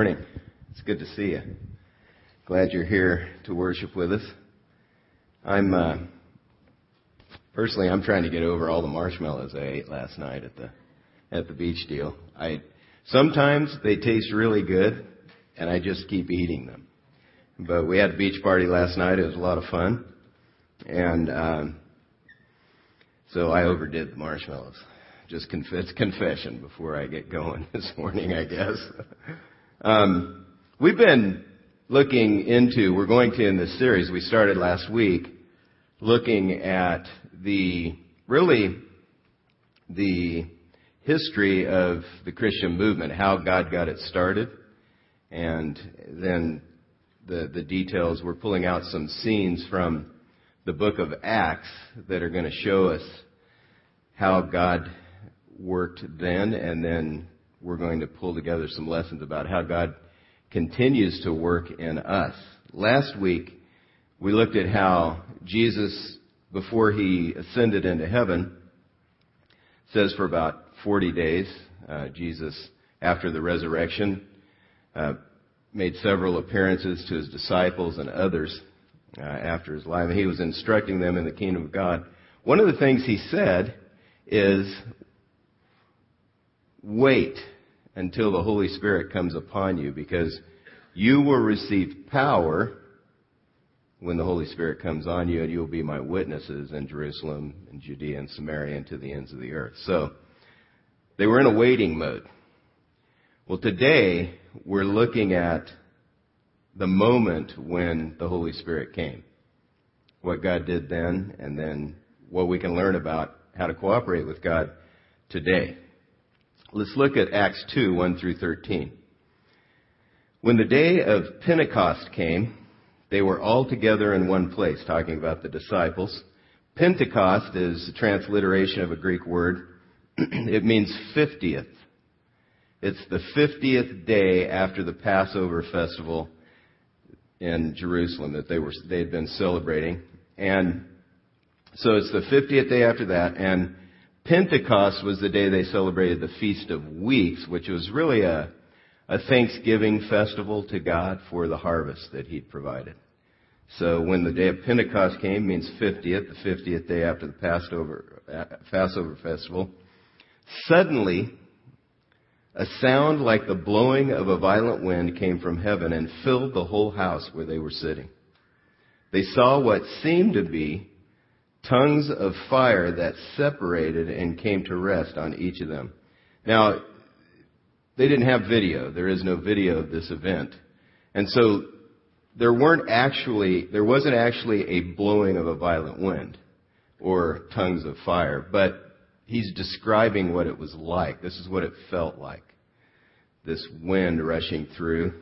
Morning. It's good to see you. Glad you're here to worship with us. I'm uh, personally I'm trying to get over all the marshmallows I ate last night at the at the beach deal. I sometimes they taste really good, and I just keep eating them. But we had a beach party last night. It was a lot of fun, and um, so I overdid the marshmallows just confess, confession before I get going this morning, I guess. Um, we've been looking into, we're going to in this series we started last week, looking at the, really, the history of the Christian movement, how God got it started, and then the, the details. We're pulling out some scenes from the book of Acts that are going to show us how God worked then, and then we're going to pull together some lessons about how God continues to work in us. Last week, we looked at how Jesus, before he ascended into heaven, says for about 40 days, uh, Jesus, after the resurrection, uh, made several appearances to his disciples and others uh, after his life. He was instructing them in the kingdom of God. One of the things he said is wait until the Holy Spirit comes upon you because you will receive power when the Holy Spirit comes on you and you will be my witnesses in Jerusalem and Judea and Samaria and to the ends of the earth. So they were in a waiting mode. Well, today we're looking at the moment when the Holy Spirit came. What God did then and then what we can learn about how to cooperate with God today. Let's look at Acts 2, 1 through 13. When the day of Pentecost came, they were all together in one place, talking about the disciples. Pentecost is a transliteration of a Greek word. it means 50th. It's the 50th day after the Passover festival in Jerusalem that they were, they had been celebrating. And so it's the 50th day after that, and Pentecost was the day they celebrated the Feast of Weeks, which was really a, a Thanksgiving festival to God for the harvest that He'd provided. So when the day of Pentecost came, means 50th, the 50th day after the Passover, Passover festival, suddenly a sound like the blowing of a violent wind came from heaven and filled the whole house where they were sitting. They saw what seemed to be tongues of fire that separated and came to rest on each of them. Now, they didn't have video. There is no video of this event. And so there weren't actually, there wasn't actually a blowing of a violent wind or tongues of fire, but he's describing what it was like. This is what it felt like. This wind rushing through.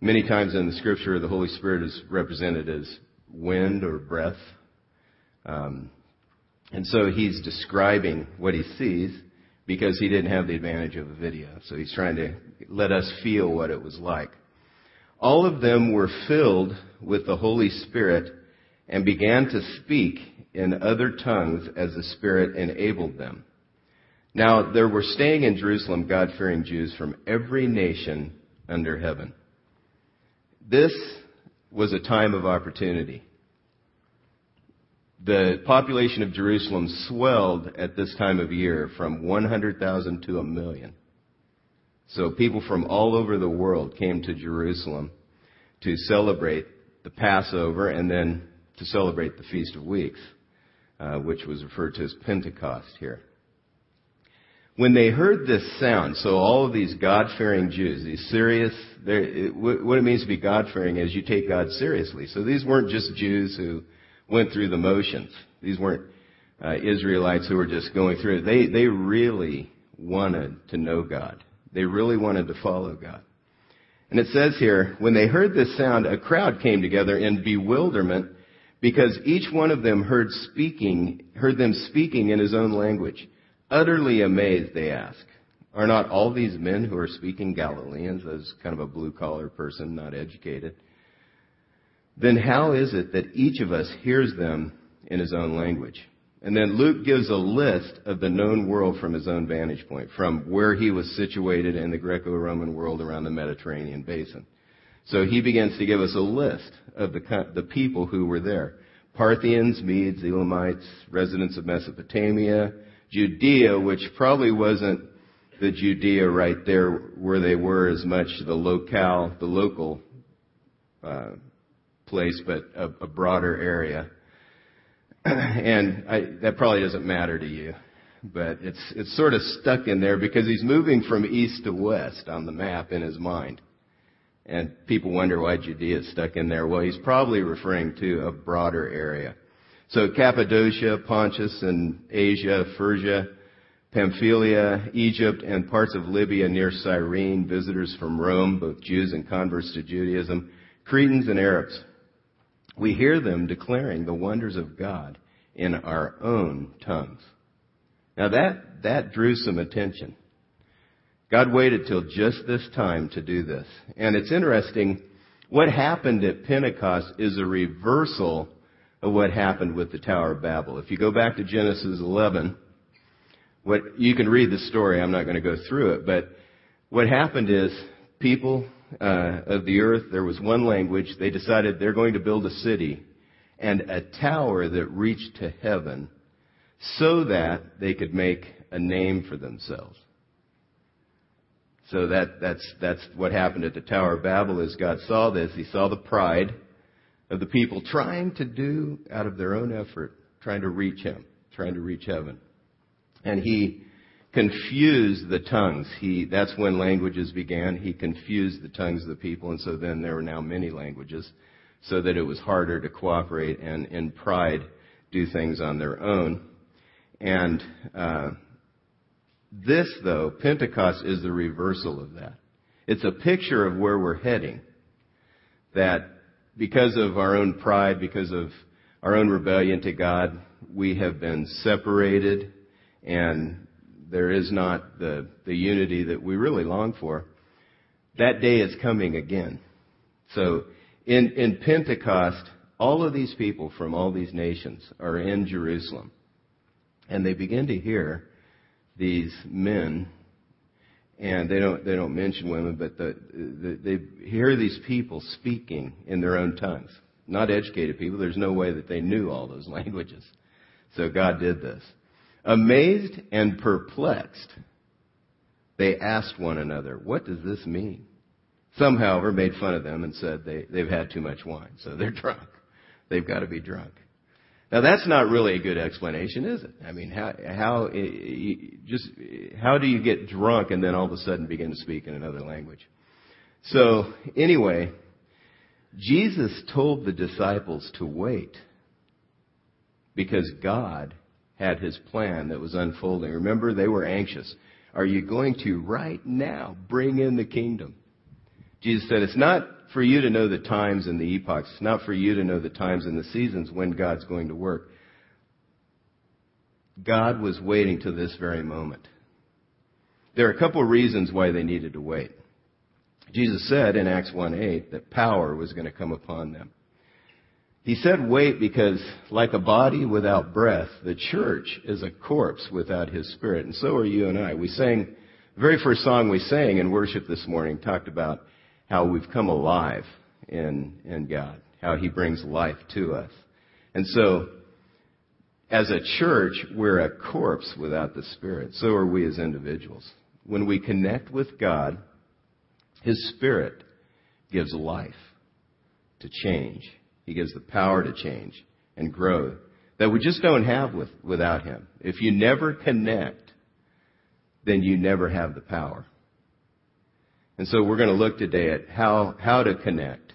Many times in the scripture, the Holy Spirit is represented as wind or breath. Um, and so he's describing what he sees because he didn't have the advantage of a video. So he's trying to let us feel what it was like. All of them were filled with the Holy Spirit and began to speak in other tongues as the Spirit enabled them. Now there were staying in Jerusalem God-fearing Jews from every nation under heaven. This was a time of opportunity the population of Jerusalem swelled at this time of year from 100,000 to a million. So people from all over the world came to Jerusalem to celebrate the Passover and then to celebrate the Feast of Weeks, uh, which was referred to as Pentecost here. When they heard this sound, so all of these God-fearing Jews, these serious, what it means to be God-fearing is you take God seriously. So these weren't just Jews who went through the motions. These weren't uh, Israelites who were just going through it. They, they really wanted to know God. They really wanted to follow God. And it says here, when they heard this sound, a crowd came together in bewilderment because each one of them heard speaking, heard them speaking in his own language. Utterly amazed, they ask, are not all these men who are speaking Galileans, as kind of a blue collar person, not educated? Then how is it that each of us hears them in his own language? And then Luke gives a list of the known world from his own vantage point, from where he was situated in the Greco-Roman world around the Mediterranean basin. So he begins to give us a list of the, the people who were there. Parthians, Medes, Elamites, residents of Mesopotamia, Judea, which probably wasn't the Judea right there where they were as much the locale, the local uh, place, but a, a broader area. and I, that probably doesn't matter to you, but it's it's sort of stuck in there because he's moving from east to west on the map in his mind. And people wonder why Judea is stuck in there. Well, he's probably referring to a broader area. So Cappadocia, Pontus and Asia, Phrygia, Pamphylia, Egypt, and parts of Libya near Cyrene, visitors from Rome, both Jews and converts to Judaism, Cretans and Arabs. We hear them declaring the wonders of God in our own tongues. Now that, that drew some attention. God waited till just this time to do this. And it's interesting, what happened at Pentecost is a reversal of what happened with the Tower of Babel. If you go back to Genesis 11, what, you can read the story, I'm not going to go through it, but what happened is people uh, of the earth, there was one language, they decided they're going to build a city and a tower that reached to heaven so that they could make a name for themselves. So that, that's, that's what happened at the Tower of Babel is God saw this. He saw the pride of the people trying to do out of their own effort, trying to reach Him, trying to reach heaven. And He confused the tongues. He, that's when languages began. He confused the tongues of the people, and so then there were now many languages, so that it was harder to cooperate and in pride do things on their own. And uh, this, though, Pentecost is the reversal of that. It's a picture of where we're heading. That because of our own pride, because of our own rebellion to God, we have been separated and there is not the, the unity that we really long for. That day is coming again. So in, in Pentecost, all of these people from all these nations are in Jerusalem. And they begin to hear these men, and they don't, they don't mention women, but the, the, they hear these people speaking in their own tongues. Not educated people. There's no way that they knew all those languages. So God did this. Amazed and perplexed, they asked one another, What does this mean? Some, however, made fun of them and said they, they've had too much wine, so they're drunk. They've got to be drunk. Now that's not really a good explanation, is it? I mean, how, how, eh, just, how do you get drunk and then all of a sudden begin to speak in another language? So, anyway, Jesus told the disciples to wait because God had his plan that was unfolding. Remember, they were anxious. Are you going to right now bring in the kingdom? Jesus said, it's not for you to know the times and the epochs. It's not for you to know the times and the seasons when God's going to work. God was waiting to this very moment. There are a couple of reasons why they needed to wait. Jesus said in Acts 1 8 that power was going to come upon them. He said wait because, like a body without breath, the church is a corpse without his spirit. And so are you and I. We sang, the very first song we sang in worship this morning talked about how we've come alive in, in God, how he brings life to us. And so, as a church, we're a corpse without the Spirit. So are we as individuals. When we connect with God, His Spirit gives life to change. He gives the power to change and grow that we just don't have with, without Him. If you never connect, then you never have the power. And so we're going to look today at how, how to connect.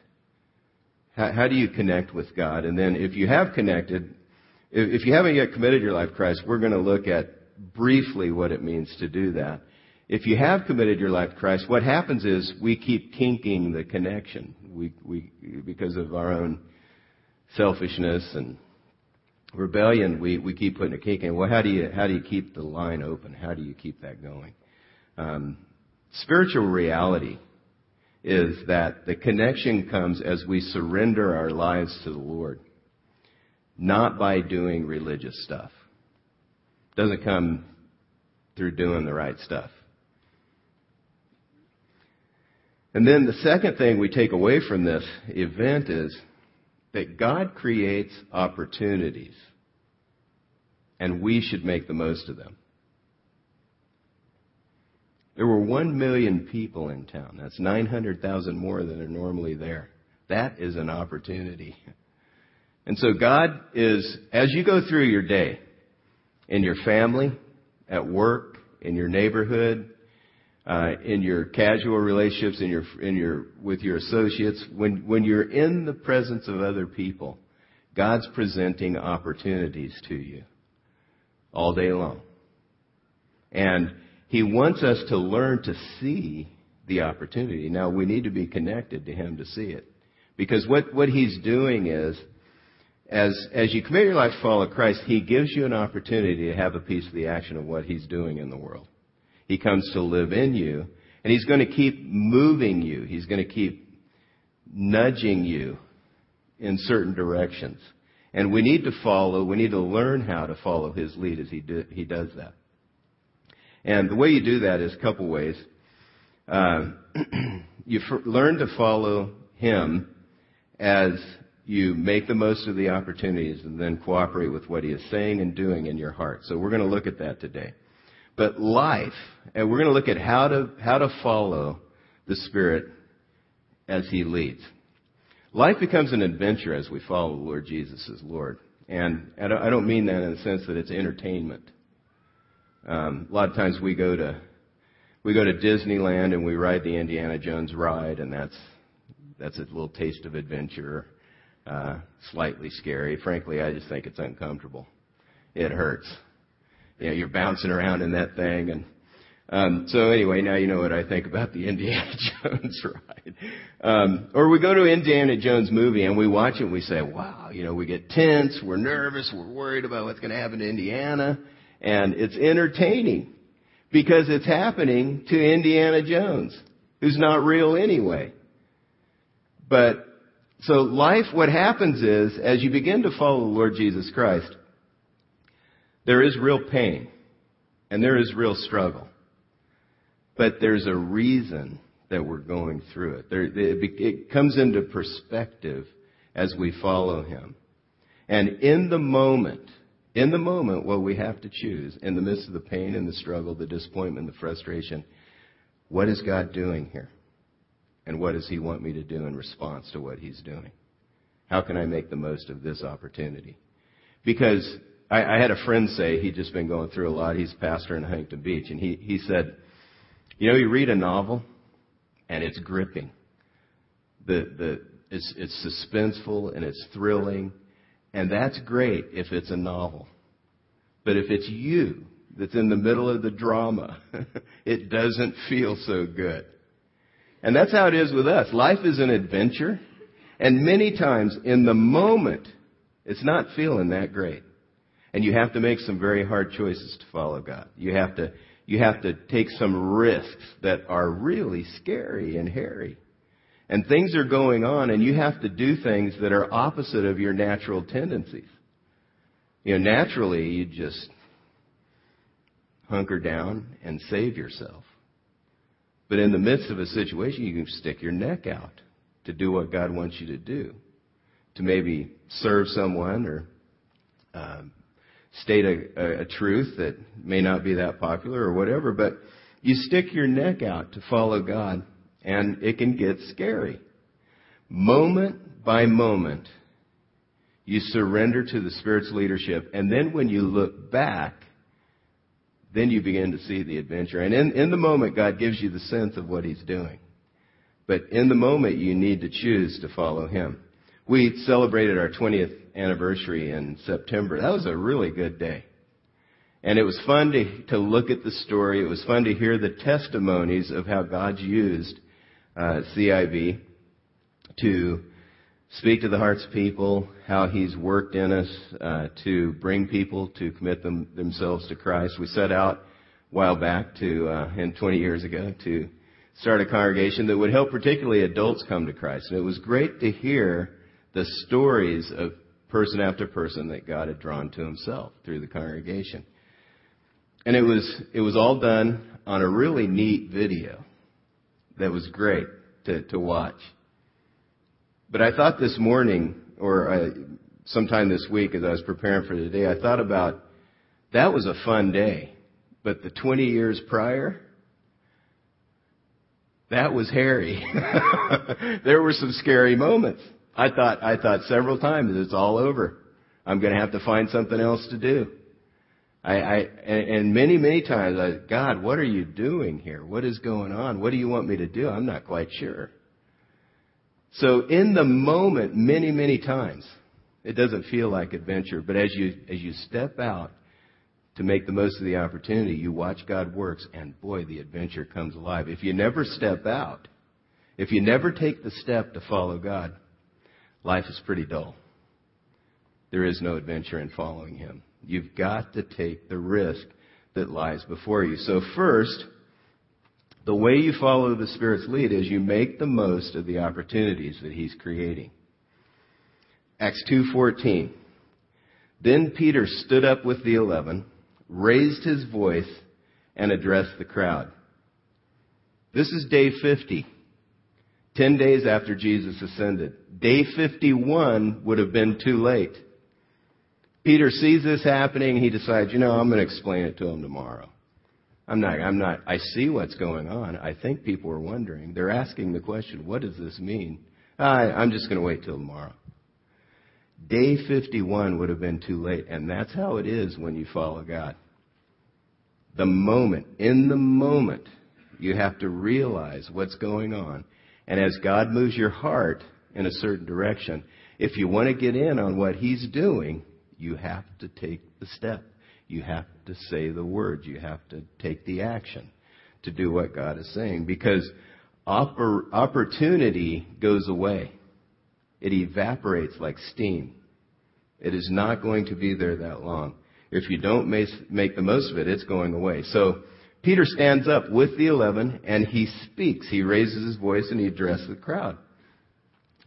How, how do you connect with God? And then if you have connected, if, if you haven't yet committed your life to Christ, we're going to look at briefly what it means to do that. If you have committed your life to Christ, what happens is we keep kinking the connection. We, we, because of our own selfishness and rebellion, we, we keep putting a kink in. Well, how do you how do you keep the line open? How do you keep that going? Um, spiritual reality is that the connection comes as we surrender our lives to the Lord, not by doing religious stuff. It Doesn't come through doing the right stuff. And then the second thing we take away from this event is that God creates opportunities and we should make the most of them. There were one million people in town. That's 900,000 more than are normally there. That is an opportunity. And so God is, as you go through your day, in your family, at work, in your neighborhood, Uh, in your casual relationships, in your, in your, with your associates, when, when you're in the presence of other people, God's presenting opportunities to you all day long. And He wants us to learn to see the opportunity. Now we need to be connected to Him to see it. Because what, what He's doing is, as, as you commit your life to follow Christ, He gives you an opportunity to have a piece of the action of what He's doing in the world. He comes to live in you, and He's going to keep moving you. He's going to keep nudging you in certain directions. And we need to follow, we need to learn how to follow His lead as He, do, he does that. And the way you do that is a couple ways. Uh, you f- learn to follow Him as you make the most of the opportunities and then cooperate with what He is saying and doing in your heart. So we're going to look at that today. But life, and we're going to look at how to, how to follow the Spirit as He leads. Life becomes an adventure as we follow the Lord Jesus as Lord. And I don't mean that in the sense that it's entertainment. Um, a lot of times we go to we go to Disneyland and we ride the Indiana Jones ride, and that's that's a little taste of adventure. Uh, slightly scary. Frankly, I just think it's uncomfortable. It hurts you know, you're bouncing around in that thing. And um, so anyway, now you know what I think about the Indiana Jones ride. Um, or we go to Indiana Jones movie and we watch it and we say, wow, you know, we get tense, we're nervous, we're worried about what's going to happen to Indiana, and it's entertaining because it's happening to Indiana Jones, who's not real anyway. But so life, what happens is, as you begin to follow the Lord Jesus Christ, there is real pain and there is real struggle. But there's a reason that we're going through it. There, it, it comes into perspective as we follow Him. And in the moment, in the moment, what we have to choose, in the midst of the pain and the struggle, the disappointment, the frustration, what is God doing here? And what does He want me to do in response to what He's doing? How can I make the most of this opportunity? Because I, I had a friend say he'd just been going through a lot. He's a pastor in Huntington Beach, and he he said, you know, you read a novel, and it's gripping. The the it's it's suspenseful and it's thrilling, and that's great if it's a novel. But if it's you that's in the middle of the drama, it doesn't feel so good. And that's how it is with us. Life is an adventure, and many times in the moment, it's not feeling that great. And you have to make some very hard choices to follow God. You have to, you have to take some risks that are really scary and hairy. And things are going on and you have to do things that are opposite of your natural tendencies. You know, naturally you just hunker down and save yourself. But in the midst of a situation, you can stick your neck out to do what God wants you to do. To maybe serve someone or um, state a, a, truth that may not be that popular or whatever, but you stick your neck out to follow God and it can get scary. Moment by moment, you surrender to the Spirit's leadership and then when you look back, then you begin to see the adventure. And in, in the moment, God gives you the sense of what He's doing. But in the moment, you need to choose to follow Him. We celebrated our 20th anniversary in September. That was a really good day. And it was fun to, to look at the story. It was fun to hear the testimonies of how God's used uh, CIV to speak to the hearts of people, how He's worked in us uh, to bring people to commit them, themselves to Christ. We set out a while back to, uh, and 20 years ago, to start a congregation that would help particularly adults come to Christ. And it was great to hear the stories of person after person that God had drawn to himself through the congregation. And it was, it was all done on a really neat video that was great to, to watch. But I thought this morning, or uh, sometime this week as I was preparing for today, I thought about that was a fun day. But the 20 years prior, that was hairy. there were some scary moments. I thought, I thought several times, it's all over. I'm going to have to find something else to do. I, I and many, many times, I, God, what are you doing here? What is going on? What do you want me to do? I'm not quite sure. So in the moment, many, many times, it doesn't feel like adventure, but as you, as you step out to make the most of the opportunity, you watch God works, and boy, the adventure comes alive. If you never step out, if you never take the step to follow God, life is pretty dull. There is no adventure in following Him. You've got to take the risk that lies before you. So first, the way you follow the Spirit's lead is you make the most of the opportunities that He's creating. Acts 2.14. Then Peter stood up with the eleven, raised his voice, and addressed the crowd. This is day 50. Ten days after Jesus ascended. Day 51 would have been too late. Peter sees this happening. He decides, you know, I'm going to explain it to him tomorrow. I'm not, I'm not, I see what's going on. I think people are wondering. They're asking the question, what does this mean? I, I'm just going to wait till tomorrow. Day 51 would have been too late. And that's how it is when you follow God. The moment, in the moment, you have to realize what's going on. And as God moves your heart in a certain direction, if you want to get in on what He's doing, you have to take the step. You have to say the words. You have to take the action to do what God is saying because oppor- opportunity goes away. It evaporates like steam. It is not going to be there that long. If you don't make the most of it, it's going away. So Peter stands up with the eleven and he speaks. He raises his voice and he addresses the crowd.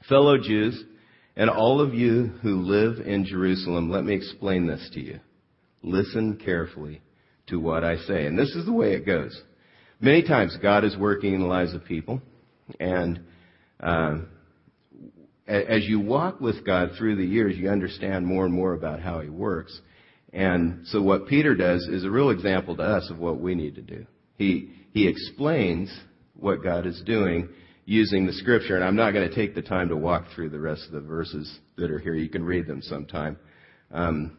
Fellow Jews, and all of you who live in Jerusalem, let me explain this to you. Listen carefully to what I say. And this is the way it goes. Many times God is working in the lives of people, and uh, as you walk with God through the years, you understand more and more about how He works. And so what Peter does is a real example to us of what we need to do. He, he explains what God is doing using the scripture, and I'm not going to take the time to walk through the rest of the verses that are here. You can read them sometime. Um,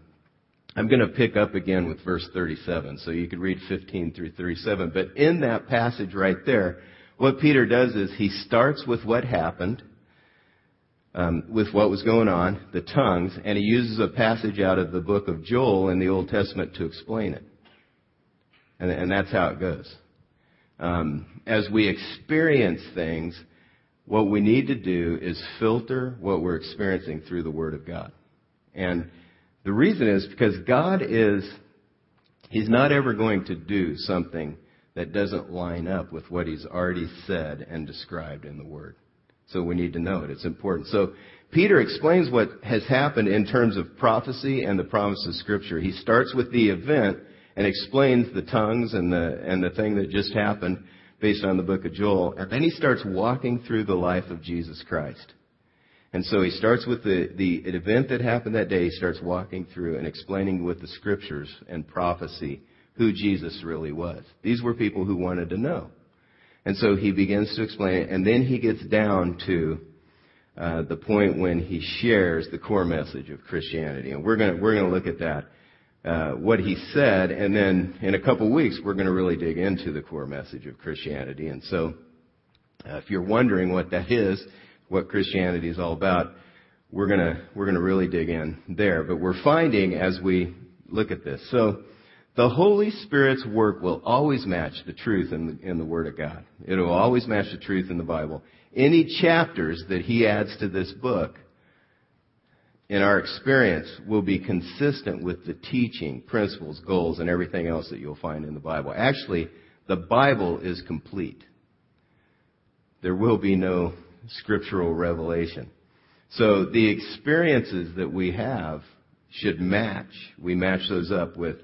I'm going to pick up again with verse 37, so you can read 15 through 37. But in that passage right there, what Peter does is he starts with what happened, um, with what was going on, the tongues, and he uses a passage out of the book of Joel in the Old Testament to explain it. And, and that's how it goes um, as we experience things, what we need to do is filter what we're experiencing through the Word of God. And the reason is because God is, He's not ever going to do something that doesn't line up with what He's already said and described in the Word. So we need to know it. It's important. So Peter explains what has happened in terms of prophecy and the promise of Scripture. He starts with the event and explains the tongues and the, and the thing that just happened based on the book of Joel. And then he starts walking through the life of Jesus Christ. And so he starts with the, the event that happened that day. He starts walking through and explaining with the scriptures and prophecy who Jesus really was. These were people who wanted to know. And so he begins to explain it, and then he gets down to uh, the point when he shares the core message of Christianity. And we're going we're gonna look at that uh, what he said, and then in a couple weeks we're going to really dig into the core message of Christianity. And so, uh, if you're wondering what that is, what Christianity is all about, we're going to we're going to really dig in there. But we're finding as we look at this, so the Holy Spirit's work will always match the truth in the, in the Word of God. It will always match the truth in the Bible. Any chapters that He adds to this book in our experience will be consistent with the teaching, principles, goals, and everything else that you'll find in the Bible. Actually, the Bible is complete. There will be no scriptural revelation. So the experiences that we have should match. We match those up with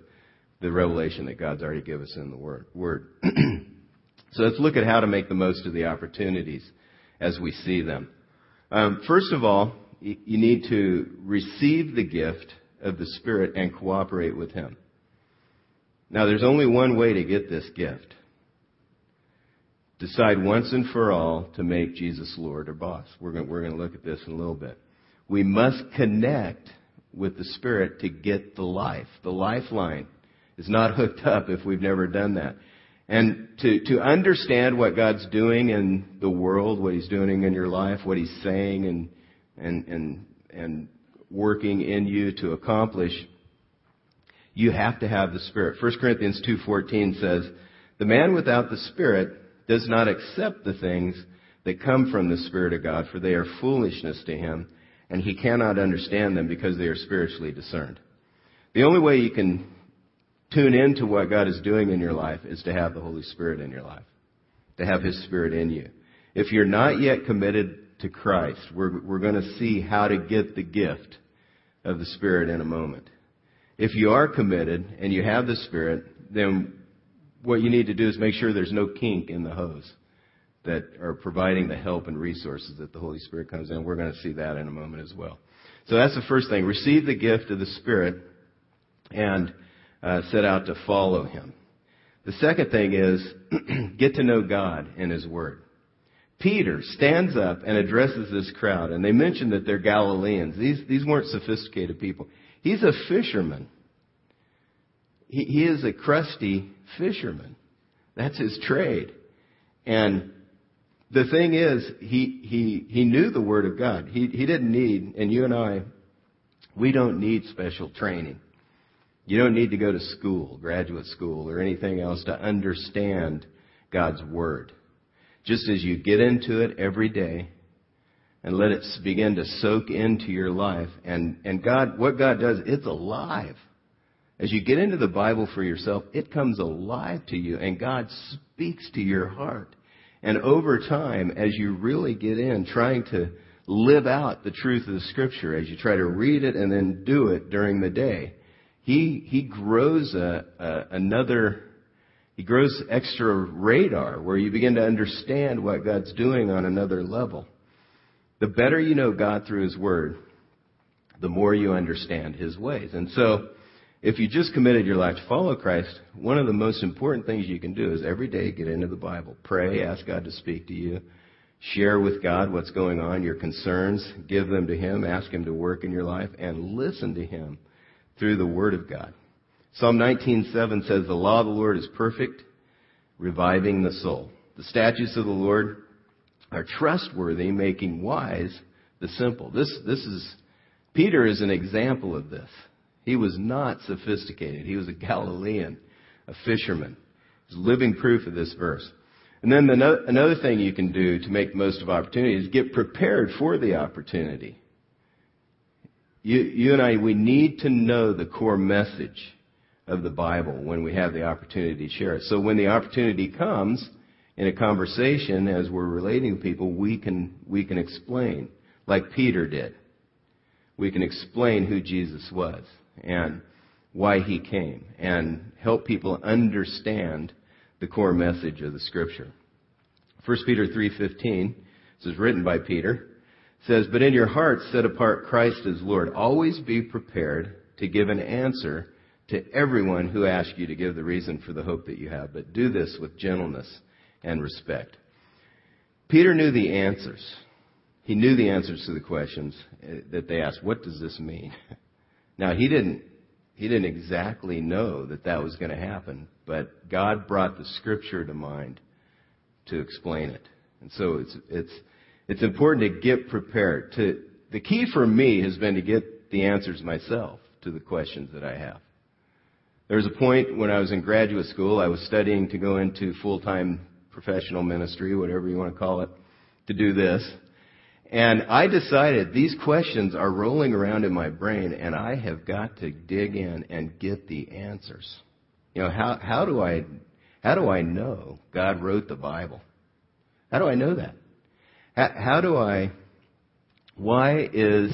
the revelation that God's already given us in the Word. word. so let's look at how to make the most of the opportunities as we see them. Um, first of all, you need to receive the gift of the Spirit and cooperate with Him. Now, there's only one way to get this gift. Decide once and for all to make Jesus Lord or boss. We're going, we're going to look at this in a little bit. We must connect with the Spirit to get the life. The lifeline is not hooked up if we've never done that. And to, to understand what God's doing in the world, what He's doing in your life, what He's saying and, and, and, and working in you to accomplish, you have to have the Spirit. 1 Corinthians 2.14 says, The man without the Spirit does not accept the things that come from the Spirit of God, for they are foolishness to him, and he cannot understand them because they are spiritually discerned. The only way you can tune into what God is doing in your life is to have the Holy Spirit in your life, to have His Spirit in you. If you're not yet committed to Christ, we're, we're going to see how to get the gift of the Spirit in a moment. If you are committed and you have the Spirit, then what you need to do is make sure there's no kink in the hose that are providing the help and resources that the Holy Spirit comes in. We're going to see that in a moment as well. So that's the first thing. Receive the gift of the Spirit and uh, set out to follow Him. The second thing is get to know God and His Word. Peter stands up and addresses this crowd, and they mention that they're Galileans. These, these weren't sophisticated people. He's a fisherman. He, he is a crusty fisherman. That's his trade. And the thing is, he, he, he knew the Word of God. He, he didn't need, and you and I, we don't need special training. You don't need to go to school, graduate school, or anything else to understand God's Word. Just as you get into it every day and let it begin to soak into your life, and, and God, what God does, it's alive. As you get into the Bible for yourself, it comes alive to you and God speaks to your heart. And over time, as you really get in trying to live out the truth of the scripture, as you try to read it and then do it during the day, he, he grows a, a, another, he grows extra radar where you begin to understand what God's doing on another level. The better you know God through His Word, the more you understand His ways. And so, if you just committed your life to follow Christ, one of the most important things you can do is every day get into the Bible. Pray, ask God to speak to you. Share with God what's going on, your concerns, give them to Him, ask Him to work in your life, and listen to Him through the Word of God. Psalm 19:7 says, "The law of the Lord is perfect, reviving the soul. The statutes of the Lord are trustworthy, making wise the simple." This this is Peter is an example of this. He was not sophisticated. He was a Galilean, a fisherman. He's living proof of this verse. And then the no, another thing you can do to make the most of opportunity is get prepared for the opportunity. You, you and I, we need to know the core message of the Bible when we have the opportunity to share it. So when the opportunity comes in a conversation as we're relating to people, we can, we can explain, like Peter did. We can explain who Jesus was and why he came and help people understand the core message of the scripture. 1 Peter 3:15 this is written by Peter says but in your hearts set apart Christ as Lord always be prepared to give an answer to everyone who asks you to give the reason for the hope that you have but do this with gentleness and respect. Peter knew the answers. He knew the answers to the questions uh, that they asked. What does this mean? Now he didn't he didn't exactly know that that was going to happen, but God brought the scripture to mind to explain it. And so it's it's it's important to get prepared. To the key for me has been to get the answers myself to the questions that I have. There was a point when I was in graduate school, I was studying to go into full-time professional ministry, whatever you want to call it, to do this. And I decided these questions are rolling around in my brain and I have got to dig in and get the answers. You know, how, how do I, how do I know God wrote the Bible? How do I know that? How, do I, why is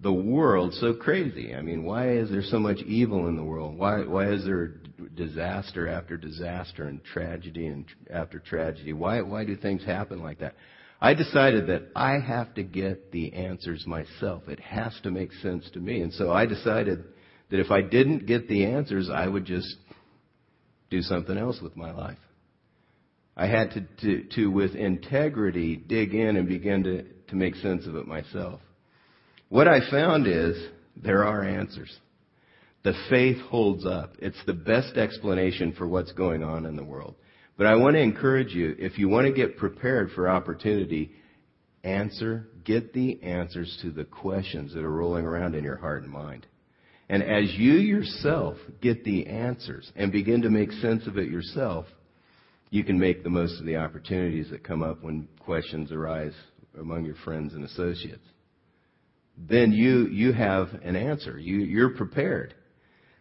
the world so crazy? I mean, why is there so much evil in the world? Why, why is there disaster after disaster and tragedy and after tragedy? Why, why do things happen like that? I decided that I have to get the answers myself. It has to make sense to me. And so I decided that if I didn't get the answers, I would just do something else with my life. I had to, to, to with integrity, dig in and begin to, to make sense of it myself. What I found is there are answers. The faith holds up. It's the best explanation for what's going on in the world. But I want to encourage you, if you want to get prepared for opportunity, answer, get the answers to the questions that are rolling around in your heart and mind. And as you yourself get the answers and begin to make sense of it yourself, you can make the most of the opportunities that come up when questions arise among your friends and associates. Then you, you have an answer. You, you're prepared.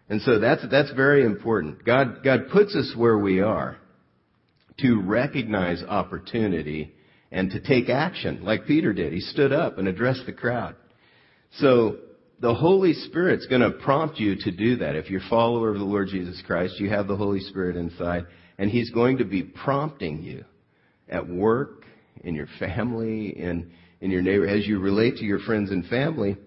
And so that's, that's very important. God, God puts us where we are to recognize opportunity and to take action, like Peter did. He stood up and addressed the crowd. So the Holy Spirit's going to prompt you to do that. If you're a follower of the Lord Jesus Christ, you have the Holy Spirit inside, and He's going to be prompting you at work, in your family, in in your neighbor, as you relate to your friends and family.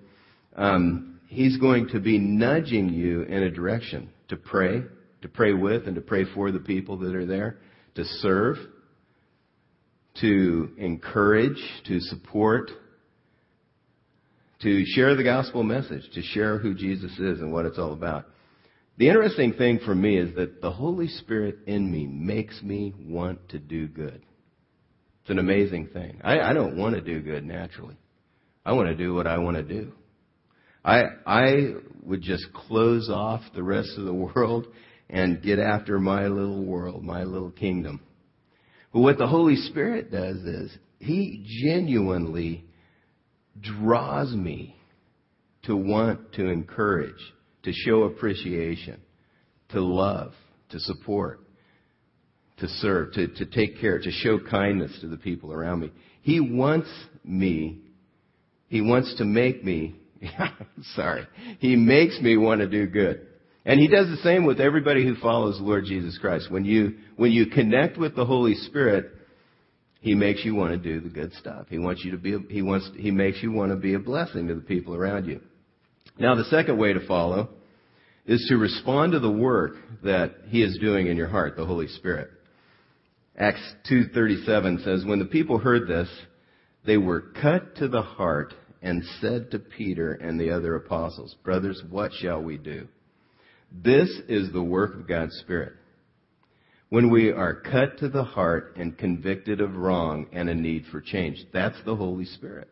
Um, he's going to be nudging you in a direction to pray, to pray with, and to pray for the people that are there to serve, to encourage, to support, to share the gospel message, to share who Jesus is and what it's all about. The interesting thing for me is that the Holy Spirit in me makes me want to do good. It's an amazing thing. I, I don't want to do good naturally. I want to do what I want to do. I, I would just close off the rest of the world and get after my little world, my little kingdom. But what the Holy Spirit does is He genuinely draws me to want to encourage, to show appreciation, to love, to support, to serve, to, to take care, to show kindness to the people around me. He wants me, He wants to make me, sorry, He makes me want to do good. And he does the same with everybody who follows the Lord Jesus Christ. When you, when you connect with the Holy Spirit, he makes you want to do the good stuff. He wants you to be, he wants, he makes you want to be a blessing to the people around you. Now the second way to follow is to respond to the work that he is doing in your heart, the Holy Spirit. Acts 2.37 says, When the people heard this, they were cut to the heart and said to Peter and the other apostles, Brothers, what shall we do? This is the work of God's Spirit. When we are cut to the heart and convicted of wrong and a need for change, that's the Holy Spirit.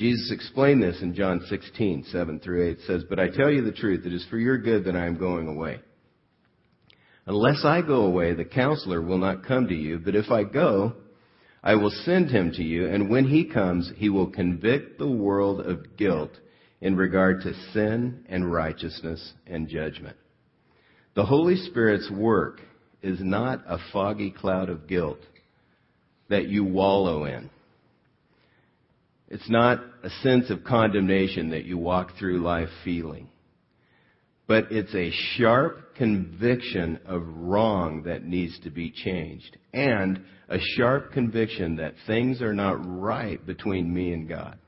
Jesus explained this in John 16, 7 through 8. It says, But I tell you the truth, it is for your good that I am going away. Unless I go away, the counselor will not come to you, but if I go, I will send him to you, and when he comes, he will convict the world of guilt in regard to sin and righteousness and judgment. The Holy Spirit's work is not a foggy cloud of guilt that you wallow in. It's not a sense of condemnation that you walk through life feeling. But it's a sharp conviction of wrong that needs to be changed. And a sharp conviction that things are not right between me and God.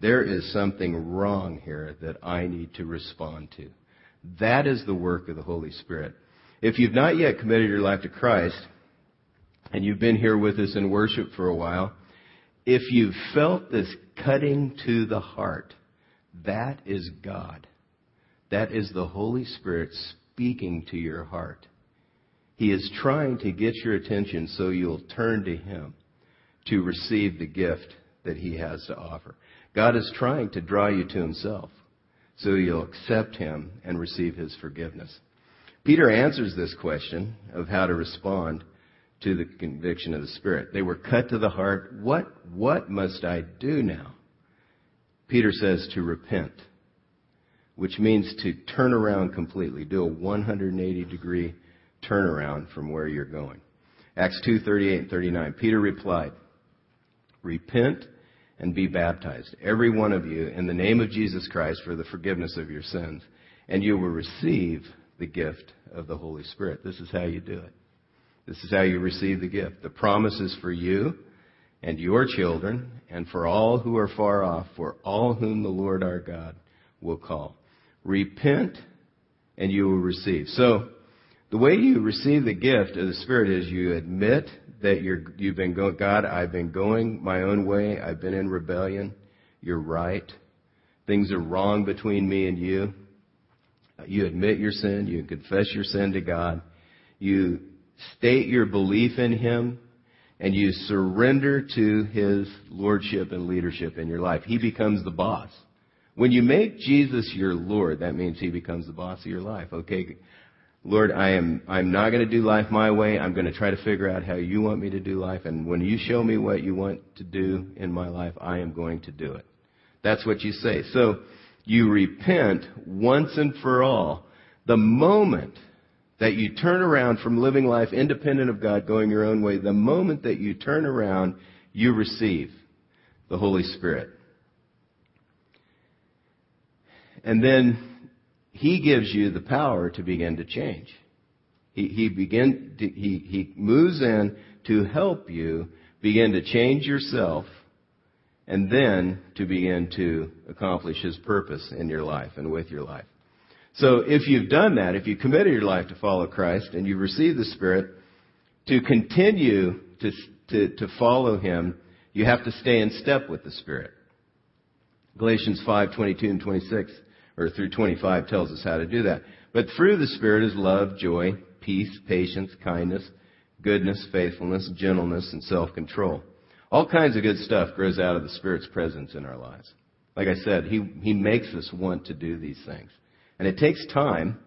There is something wrong here that I need to respond to. That is the work of the Holy Spirit. If you've not yet committed your life to Christ, and you've been here with us in worship for a while, if you've felt this cutting to the heart, that is God. That is the Holy Spirit speaking to your heart. He is trying to get your attention so you'll turn to Him to receive the gift that He has to offer. God is trying to draw you to himself so you'll accept him and receive his forgiveness. Peter answers this question of how to respond to the conviction of the Spirit. They were cut to the heart. What, what must I do now? Peter says to repent, which means to turn around completely, do a 180 degree turnaround from where you're going. Acts 2:38 and 39. Peter replied, "Repent and be baptized, every one of you, in the name of Jesus Christ for the forgiveness of your sins, and you will receive the gift of the Holy Spirit. This is how you do it. This is how you receive the gift. The promise is for you and your children and for all who are far off, for all whom the Lord our God will call. Repent and you will receive. So, the way you receive the gift of the Spirit is you admit that you're, you've been going, God, I've been going my own way. I've been in rebellion. You're right. Things are wrong between me and you. You admit your sin. You confess your sin to God. You state your belief in Him and you surrender to His lordship and leadership in your life. He becomes the boss. When you make Jesus your Lord, that means He becomes the boss of your life. Okay, Lord, I am, I'm not going to do life my way. I'm going to try to figure out how you want me to do life. And when you show me what you want to do in my life, I am going to do it. That's what you say. So you repent once and for all. The moment that you turn around from living life independent of God, going your own way, the moment that you turn around, you receive the Holy Spirit. And then He gives you the power to begin to change. He, he begin to, he, he moves in to help you begin to change yourself and then to begin to accomplish His purpose in your life and with your life. So if you've done that, if you committed your life to follow Christ and you've received the Spirit, to continue to, to, to follow Him, you have to stay in step with the Spirit. Galatians 5, 22 and 26 or through 25 tells us how to do that. But through the Spirit is love, joy, peace, patience, kindness, goodness, faithfulness, gentleness, and self-control. All kinds of good stuff grows out of the Spirit's presence in our lives. Like I said, He, He makes us want to do these things. And it takes time.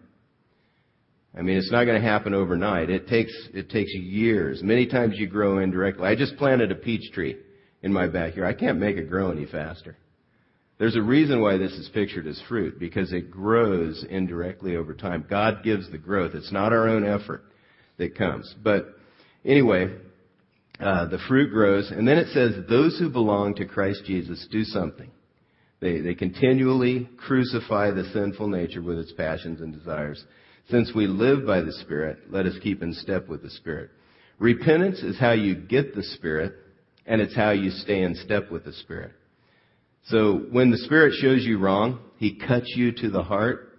I mean, it's not going to happen overnight. It takes, it takes years. Many times you grow indirectly. I just planted a peach tree in my backyard. I can't make it grow any faster. There's a reason why this is pictured as fruit, because it grows indirectly over time. God gives the growth. It's not our own effort that comes. But anyway, uh, the fruit grows, and then it says, those who belong to Christ Jesus do something. They, they continually crucify the sinful nature with its passions and desires. Since we live by the Spirit, let us keep in step with the Spirit. Repentance is how you get the Spirit, and it's how you stay in step with the Spirit. So when the Spirit shows you wrong, He cuts you to the heart.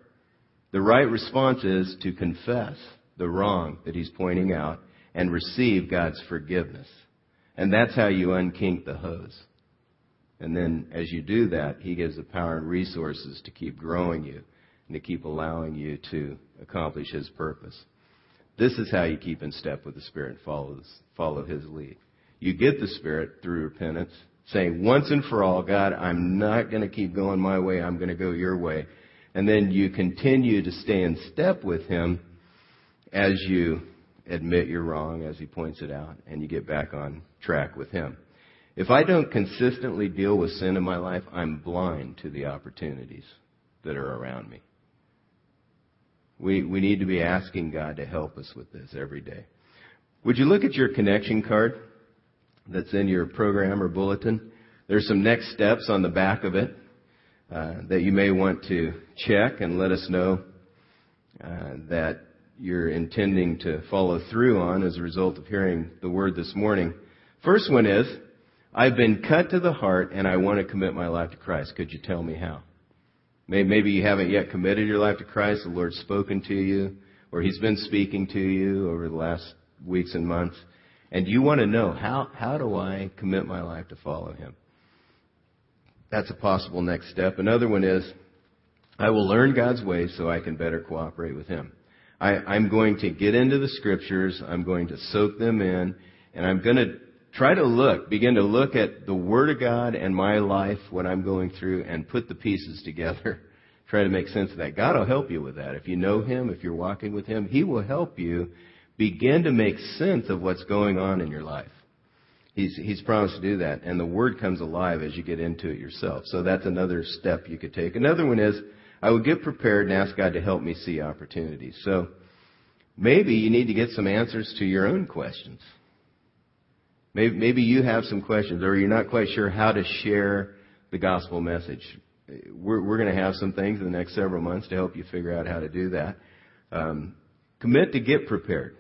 The right response is to confess the wrong that He's pointing out and receive God's forgiveness. And that's how you unkink the hose. And then as you do that, He gives the power and resources to keep growing you and to keep allowing you to accomplish His purpose. This is how you keep in step with the Spirit and follow, follow His lead. You get the Spirit through repentance saying once and for all, God, I'm not going to keep going my way. I'm going to go your way. And then you continue to stay in step with Him as you admit you're wrong, as He points it out, and you get back on track with Him. If I don't consistently deal with sin in my life, I'm blind to the opportunities that are around me. We, we need to be asking God to help us with this every day. Would you look at your connection card? that's in your program or bulletin. There's some next steps on the back of it uh, that you may want to check and let us know uh, that you're intending to follow through on as a result of hearing the word this morning. First one is, I've been cut to the heart and I want to commit my life to Christ. Could you tell me how? Maybe you haven't yet committed your life to Christ. The Lord's spoken to you, or He's been speaking to you over the last weeks and months and you want to know how, how do I commit my life to follow him? That's a possible next step. Another one is, I will learn God's ways so I can better cooperate with him. I, I'm going to get into the scriptures, I'm going to soak them in, and I'm going to try to look, begin to look at the Word of God and my life, what I'm going through, and put the pieces together. try to make sense of that. God will help you with that. If you know Him, if you're walking with Him, He will help you begin to make sense of what's going on in your life. He's, he's promised to do that. And the Word comes alive as you get into it yourself. So that's another step you could take. Another one is, I would get prepared and ask God to help me see opportunities. So maybe you need to get some answers to your own questions. Maybe, maybe you have some questions or you're not quite sure how to share the gospel message. We're, we're going to have some things in the next several months to help you figure out how to do that. Um, commit to get prepared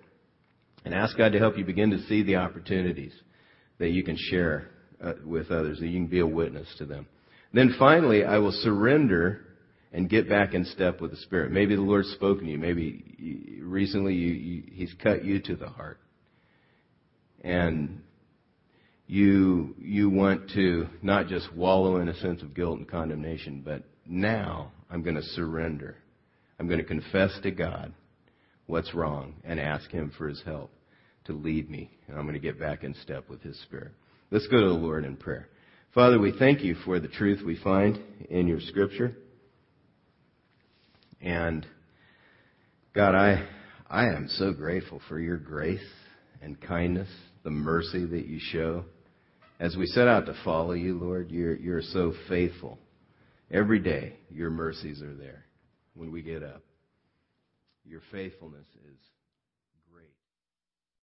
and ask God to help you begin to see the opportunities that you can share uh, with others, that you can be a witness to them. Then finally, I will surrender and get back in step with the Spirit. Maybe the Lord's spoken to you. Maybe recently you, you, He's cut you to the heart. And you, you want to not just wallow in a sense of guilt and condemnation, but now I'm going to surrender. I'm going to confess to God what's wrong and ask Him for His help to lead me. And I'm going to get back in step with His Spirit. Let's go to the Lord in prayer. Father, we thank you for the truth we find in your scripture. And God, I, I am so grateful for your grace and kindness, the mercy that you show. As we set out to follow you, Lord, you're, you're so faithful. Every day, your mercies are there when we get up. Your faithfulness is.